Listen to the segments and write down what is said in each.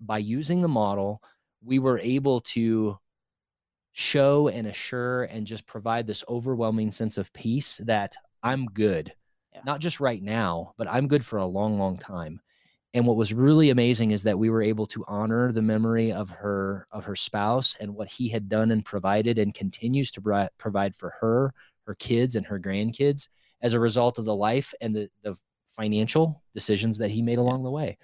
By using the model, we were able to show and assure and just provide this overwhelming sense of peace that I'm good, yeah. not just right now, but I'm good for a long, long time. And what was really amazing is that we were able to honor the memory of her of her spouse and what he had done and provided and continues to provide for her, her kids, and her grandkids as a result of the life and the, the financial decisions that he made along the way.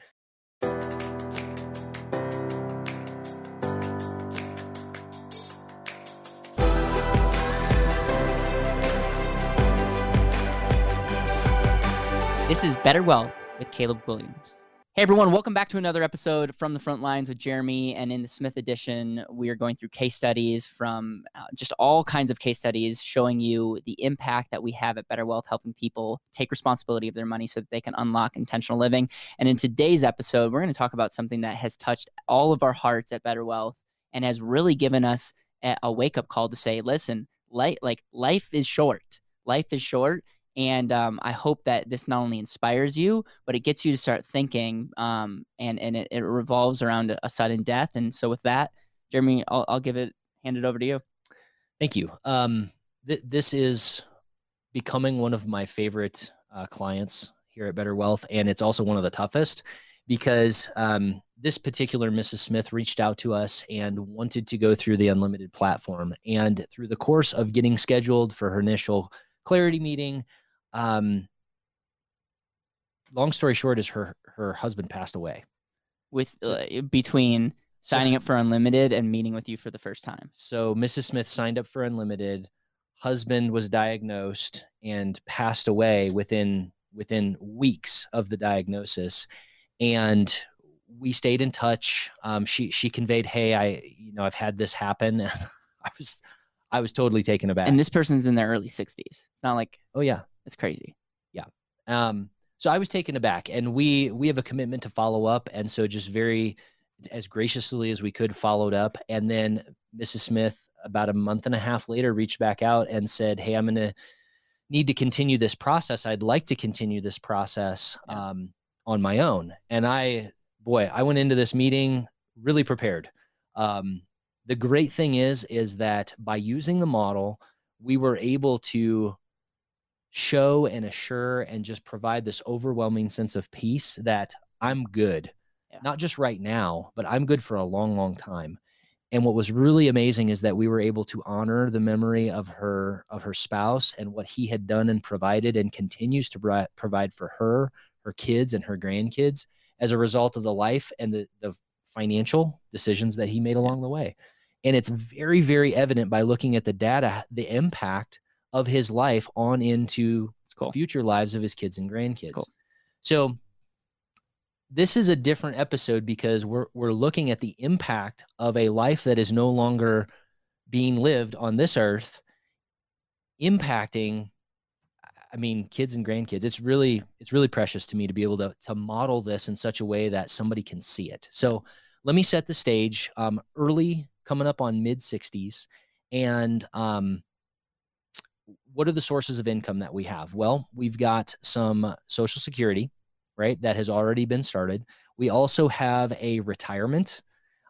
This is Better Wealth with Caleb Guilliams. Hey everyone, welcome back to another episode from the front lines with Jeremy. And in the Smith edition, we are going through case studies from uh, just all kinds of case studies showing you the impact that we have at Better Wealth, helping people take responsibility of their money so that they can unlock intentional living. And in today's episode, we're going to talk about something that has touched all of our hearts at Better Wealth and has really given us a, wake up call to say, listen, life, like life is short. Life is short and um, I hope that this not only inspires you, but it gets you to start thinking. Um, and and it, it, revolves around a, sudden death. And so with that, Jeremy, I'll, I'll give it hand it over to you. Thank you. Um, th- this is becoming one of my favorite uh, clients here at Better Wealth, and it's also one of the toughest because um, this particular Mrs. Smith reached out to us and wanted to go through the unlimited platform. And through the course of getting scheduled for her initial clarity meeting, um, long story short is her her husband passed away. With uh, between signing so, up for unlimited and meeting with you for the first time. So Mrs. Smith signed up for unlimited. Husband was diagnosed and passed away within within weeks of the diagnosis, and we stayed in touch. Um, she she conveyed, "Hey, I you know I've had this happen." I was I was totally taken aback. And this person's in their early 60s. It's not like oh yeah, it's crazy. Yeah. Um, so I was taken aback, and we we have a commitment to follow up, and so just very as graciously as we could followed up, and then Mrs. Smith about a month and a half later reached back out and said, "Hey, I'm going to need to continue this process. I'd like to continue this process um, on my own." And I, boy, I went into this meeting really prepared. Um, the great thing is, is that by using the model, we were able to show and assure and just provide this overwhelming sense of peace that I'm good, yeah. not just right now, but I'm good for a long, long time. And what was really amazing is that we were able to honor the memory of her of her spouse and what he had done and provided and continues to provide for her, her kids, and her grandkids as a result of the life and the, the financial decisions that he made along the way. And it's very, very evident by looking at the data, the impact of his life on into cool. future lives of his kids and grandkids. Cool. So this is a different episode because we're we're looking at the impact of a life that is no longer being lived on this earth impacting I mean kids and grandkids. It's really it's really precious to me to be able to to model this in such a way that somebody can see it. So let me set the stage. Um, early coming up on mid 60s and um, what are the sources of income that we have? Well, we've got some Social Security, right, that has already been started. We also have a retirement.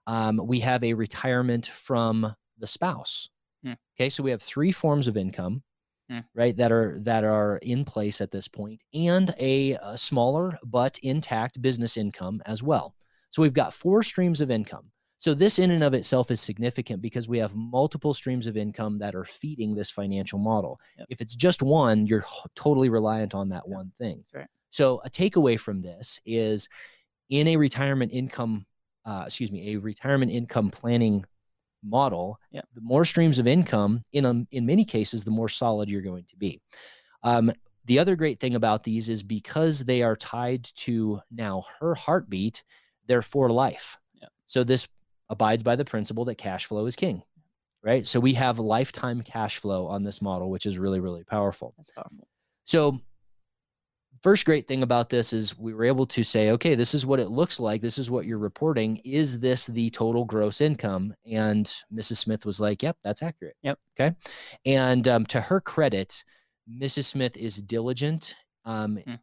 Um, we have a retirement from the spouse. Hmm. Okay, so we have three forms of income, hmm. right, that are that are in place at this point, and a, a smaller but intact business income as well. So we've got four streams of income. So this in and of itself is significant because we have multiple streams of income that are feeding this financial model. Yep. If it's just one, you're totally reliant on that yep. one thing. Right. So a takeaway from this is in a retirement income, uh, excuse me, a retirement income planning model, yep. the more streams of income, in a, in many cases, the more solid you're going to be. Um, the other great thing about these is because they are tied to now her heartbeat, they're for life. So this abides by the principle that cash flow is king, right? So we have lifetime cash flow on this model, which is really, really powerful. That's powerful. So, first great thing about this is we were able to say, okay, this is what it looks like. This is what you're reporting. Is this the total gross income? And Mrs. Smith was like, yep, that's accurate. Yep. Okay. And um, to her credit, Mrs. Smith is diligent. Um, hmm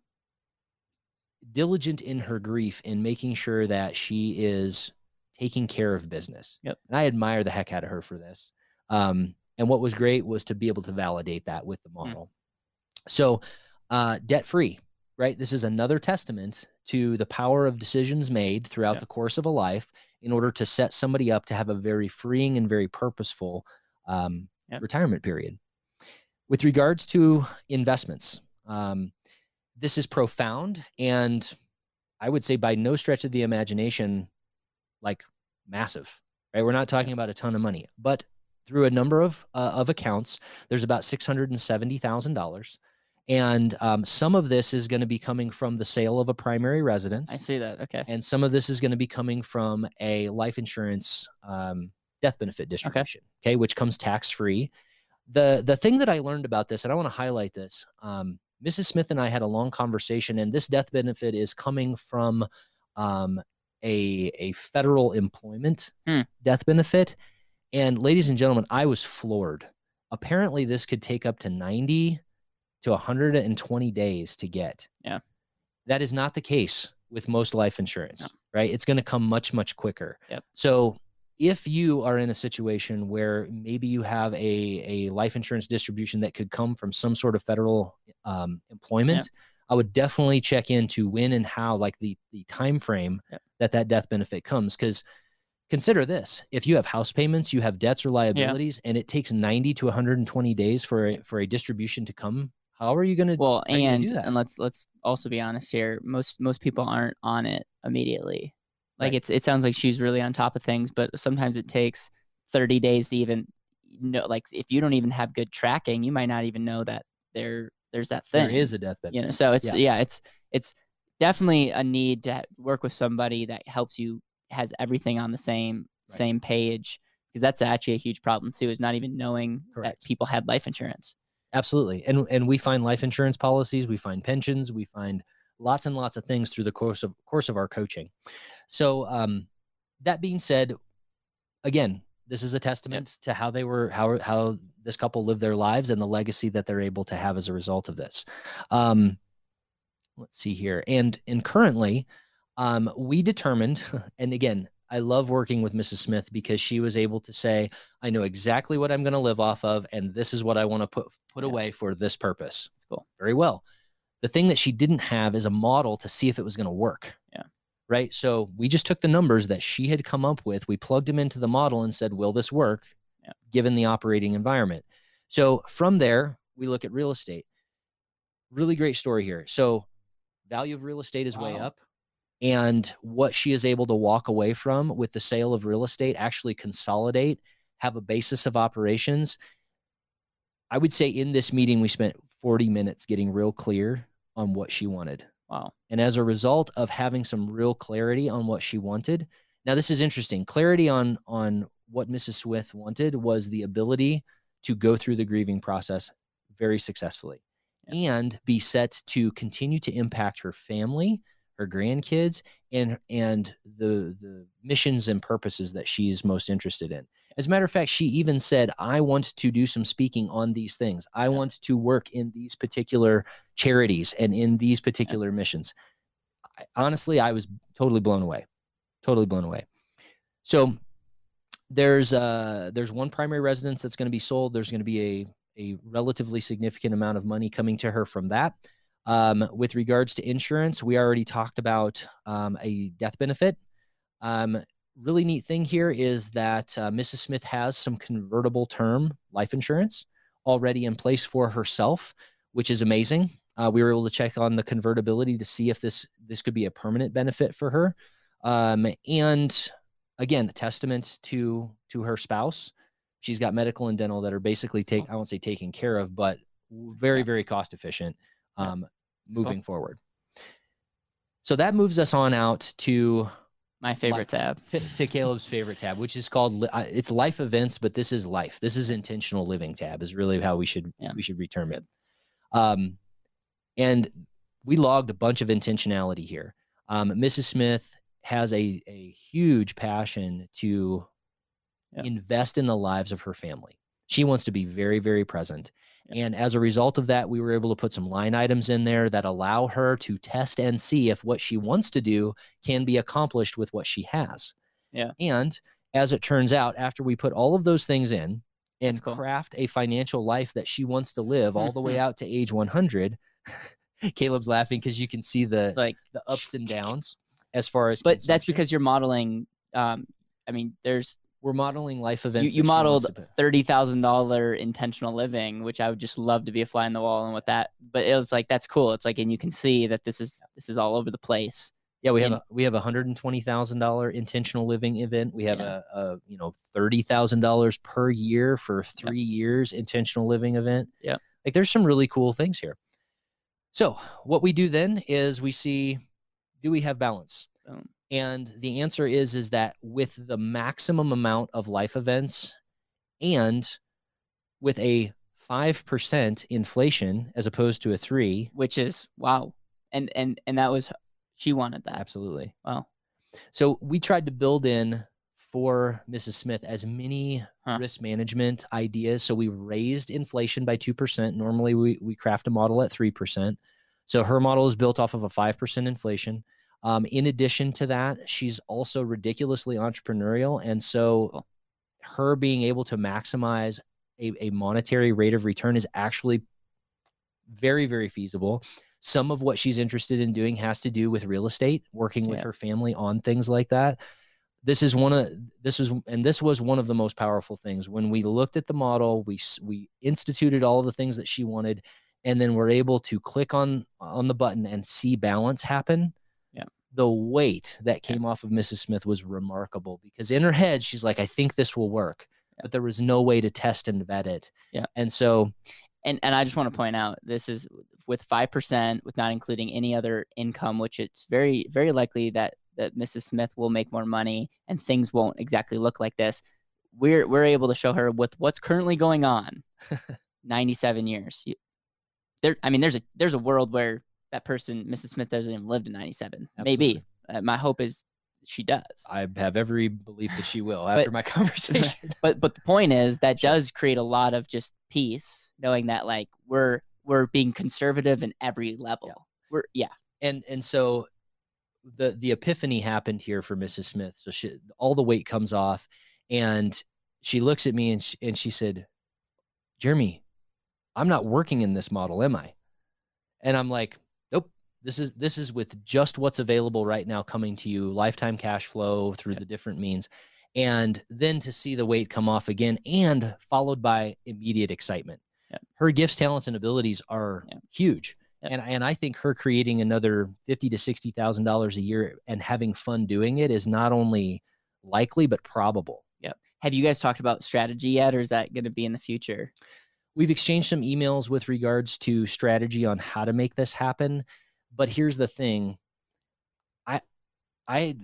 diligent in her grief in making sure that she is taking care of business. Yep. And I admire the heck out of her for this. Um, and what was great was to be able to validate that with the Hmm. model. So, uh, debt free, right? This is another testament to the power of decisions made throughout Yeah. the course of a life in order to set somebody up to have a very freeing and very purposeful um, Yep. retirement period. With regards to investments, um, this is profound and I would say by no stretch of the imagination, like massive, right? We're not talking about a ton of money, but through a number of uh, of accounts, there's about six hundred and seventy thousand dollars, and um, some of this is going to be coming from the sale of a primary residence, I see that. Okay. and some of this is going to be coming from a life insurance um, death benefit distribution, okay, which comes tax free. The the thing that I learned about this, and I want to highlight this, um, Mrs. Smith and I had a long conversation, and this death benefit is coming from um, a a federal employment Hmm. death benefit. And ladies and gentlemen, I was floored. Apparently, this could take up to 90 to 120 days to get. Yeah. That is not the case with most life insurance, No. right? It's going to come much, much quicker. Yep. So, if you are in a situation where maybe you have a, a life insurance distribution that could come from some sort of federal um, employment, I would definitely check into when and how, like the the time frame that that death benefit comes. Because consider this: if you have house payments, you have debts or liabilities, and it takes ninety to one hundred and twenty days for a, for a distribution to come. How are you going to? Well, are you gonna and do that? and let's let's also be honest here. Most most people aren't on it immediately. Like Right. it's it sounds like she's really on top of things, but sometimes it takes 30 days to even know like if you don't even have good tracking, you might not even know that there there's that thing. there is a death benefit. you know, so it's Yeah. yeah, it's it's definitely a need to work with somebody that helps you has everything on the same Right. same page because that's actually a huge problem too is not even knowing Correct. that people had life insurance. Absolutely. And and we find life insurance policies, we find pensions, we find lots and lots of things through the course of course of our coaching. So um that being said, again, this is a testament to how they were how how this couple lived their lives and the legacy that they're able to have as a result of this. Um let's see here. And and currently um we determined and again, I love working with Mrs. Smith because she was able to say, I know exactly what I'm going to live off of, and this is what I want to put put Yeah. away for this purpose. It's cool. Very well. The thing that she didn't have is a model to see if it was going to work. Yeah. Right. So we just took the numbers that she had come up with, we plugged them into the model and said, will this work Yeah. given the operating environment? So from there, we look at real estate. Really great story here. So value of real estate is way up. And what she is able to walk away from with the sale of real estate, actually consolidate, have a basis of operations. I would say in this meeting, we spent 40 minutes getting real clear on what she wanted. Wow. And as a result of having some real clarity on what she wanted, now this is interesting. Clarity on on what Mrs. Smith wanted was the ability to go through the grieving process very successfully and be set to continue to impact her family, her grandkids, and and the the missions and purposes that she's most interested in. As a matter of fact, she even said, I want to do some speaking on these things. I want to work in these particular charities and in these particular missions. I, honestly, I was totally blown away. Totally blown away. So there's uh there's one primary residence that's going to be sold. There's going to be a a relatively significant amount of money coming to her from that. Um, with regards to insurance, we already talked about um, a death benefit. Um, really neat thing here is that uh, Mrs. Smith has some convertible term life insurance already in place for herself, which is amazing. Uh, we were able to check on the convertibility to see if this this could be a permanent benefit for her. Um, and again, a testament to to her spouse. She's got medical and dental that are basically take I won't say taken care of, but very very cost efficient um, That's cool. moving forward. So that moves us on out to My favorite tab. to, to Caleb's favorite tab, which is called uh, it's life events, but this is life. This is intentional living tab is really how we should Yeah, we should reterm it. Um, and we logged a bunch of intentionality here. Um, Mrs. Smith has a a huge passion to Yeah. invest in the lives of her family. She wants to be very, very present. And as a result of that, we were able to put some line items in there that allow her to test and see if what she wants to do can be accomplished with what she has. Yeah. And as it turns out, after we put all of those things in and cool. craft a financial life that she wants to live all the way Mhm. out to age 100, Caleb's laughing because you can see the, It's like, the ups and downs as far as but that's because you're modeling. Um, I mean, there's we're modeling life events. you wants modeled thirty thousand dollar intentional living, which I would just love to be a fly in the wall and with that. But it was like that's cool. It's like, and you can see that this is this is all over the place. Yeah, we have a we have a hundred and twenty thousand dollar intentional living event. We have Yeah. a, a you know thirty thousand dollars per year for three years intentional living event. Yeah, like there's some really cool things here. So what we do then is we see, do we have balance? Boom. And the answer is is that with the maximum amount of life events and with a 5% inflation as opposed to a 3, Which is wow, and and and that was she wanted that. absolutely. Wow. So we tried to build in for Mrs. Smith as many Huh. risk management ideas. So we raised inflation by 2%. Normally we, we craft a model at 3%. So her model is built off of a 5% inflation. Um, in addition to that, she's also ridiculously entrepreneurial. And so Cool. her being able to maximize a, a monetary rate of return is actually very, very feasible. Some of what she's interested in doing has to do with real estate, working with her family on things like that. This is one of this was and this was one of the most powerful things when we looked at the model. We we instituted all of the things that she wanted, and then we're able to click on on the button and see balance happen. Yeah. The weight that Yeah. came off of Mrs. Smith was remarkable because in her head she's like, I think this will work, but there was no way to test and vet it. Yeah. And so and and I just want to point out this is with five percent, with not including any other income, which it's very very likely that that Mrs. Smith will make more money and things won't exactly look like this. We're we're able to show her with what's currently going on. Ninety seven years. You- There, I mean, there's a there's a world where that person, Mrs. Smith, doesn't even live to ninety seven. Maybe. Uh, my hope is she does. I have every belief that she will after my conversation. but but the point is that Sure. does create a lot of just peace knowing that like we're we're being conservative in every level we're yeah and and so the the epiphany happened here for Mrs. Smith. So she all the weight comes off, and she looks at me and she, and she said, "Jeremy, I'm not working in this model, am I?" And I'm like, "Nope. This is this is with just what's available right now coming to you, lifetime cash flow through Yep. the different means." And then to see the weight come off again, and followed by immediate excitement. Yep. Her gifts, talents, and abilities are Yep. huge Yep. and and I think her creating another fifty to sixty thousand dollars a year and having fun doing it is not only likely but probable. have you guys talked about strategy yet or is that going to be in the future We've exchanged some emails with regards to strategy on how to make this happen, but here's the thing: I, I,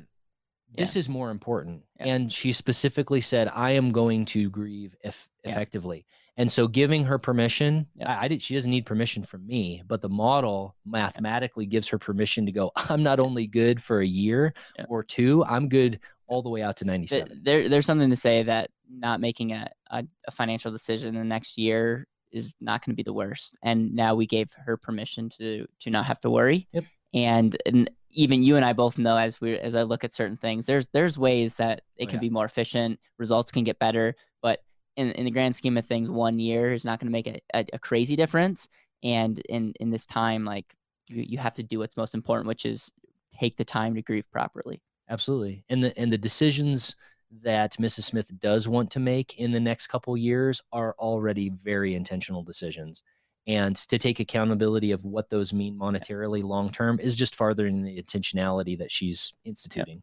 this is more important. Yeah. And she specifically said, "I am going to grieve if Yeah. effectively." And so, giving her permission, Yeah. I, I did. She doesn't need permission from me, but the model mathematically gives her permission to go. I'm not only good for a year Yeah. or two. I'm good all the way out to 97. there there's something to say that not making a, a, a financial decision in the next year is not going to be the worst and now we gave her permission to to not have to worry Yep. and, and even you and I both know as we as I look at certain things there's there's ways that it Oh, can yeah. be more efficient results can get better but in, in the grand scheme of things one year is not going to make a, a, a crazy difference and in in this time like you, you have to do what's most important which is take the time to grieve properly Absolutely. And the and the decisions that Mrs. Smith does want to make in the next couple years are already very intentional decisions. And to take accountability of what those mean monetarily long term is just farthering the intentionality that she's instituting.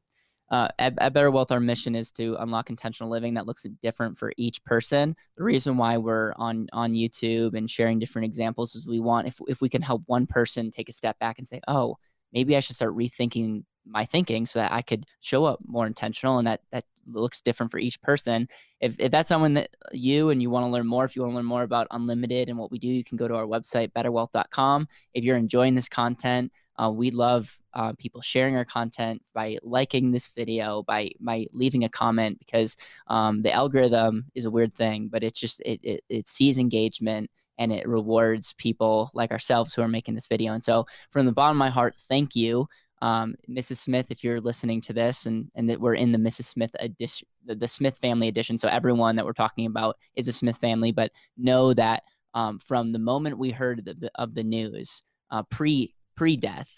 uh, at, at Better Wealth, our mission is to unlock intentional living that looks different for each person. The reason why we're on on YouTube and sharing different examples is we want if if we can help one person take a step back and say, oh, maybe I should start rethinking my thinking so that I could show up more intentional and that that looks different for each person. If if that's someone that you and you want to learn more, if you want to learn more about unlimited and what we do, you can go to our website betterwealth.com. If you're enjoying this content, Uh, we love uh, people sharing our content by liking this video, by by leaving a comment because um, the algorithm is a weird thing, but it's just it, it it sees engagement and it rewards people like ourselves who are making this video. And so, from the bottom of my heart, thank you. Um, Mrs. Smith, if you're listening to this, and and that we're in the Mrs. Smith edition, the, the Smith family edition. So everyone that we're talking about is a Smith family, but know that um, from the moment we heard the, of the news, uh, pre pre death,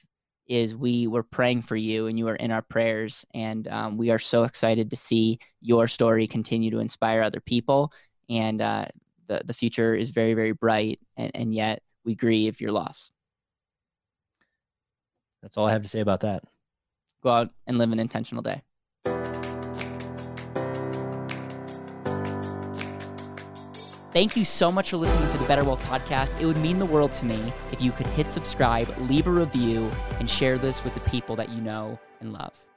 is we were praying for you and you are in our prayers, and um, we are so excited to see your story continue to inspire other people. And uh, the the future is very very bright, and, and yet we grieve your loss. That's all I have to say about that. Go out and live an intentional day. Thank you so much for listening to the Better Wealth Podcast. It would mean the world to me if you could hit subscribe, leave a review, and share this with the people that you know and love.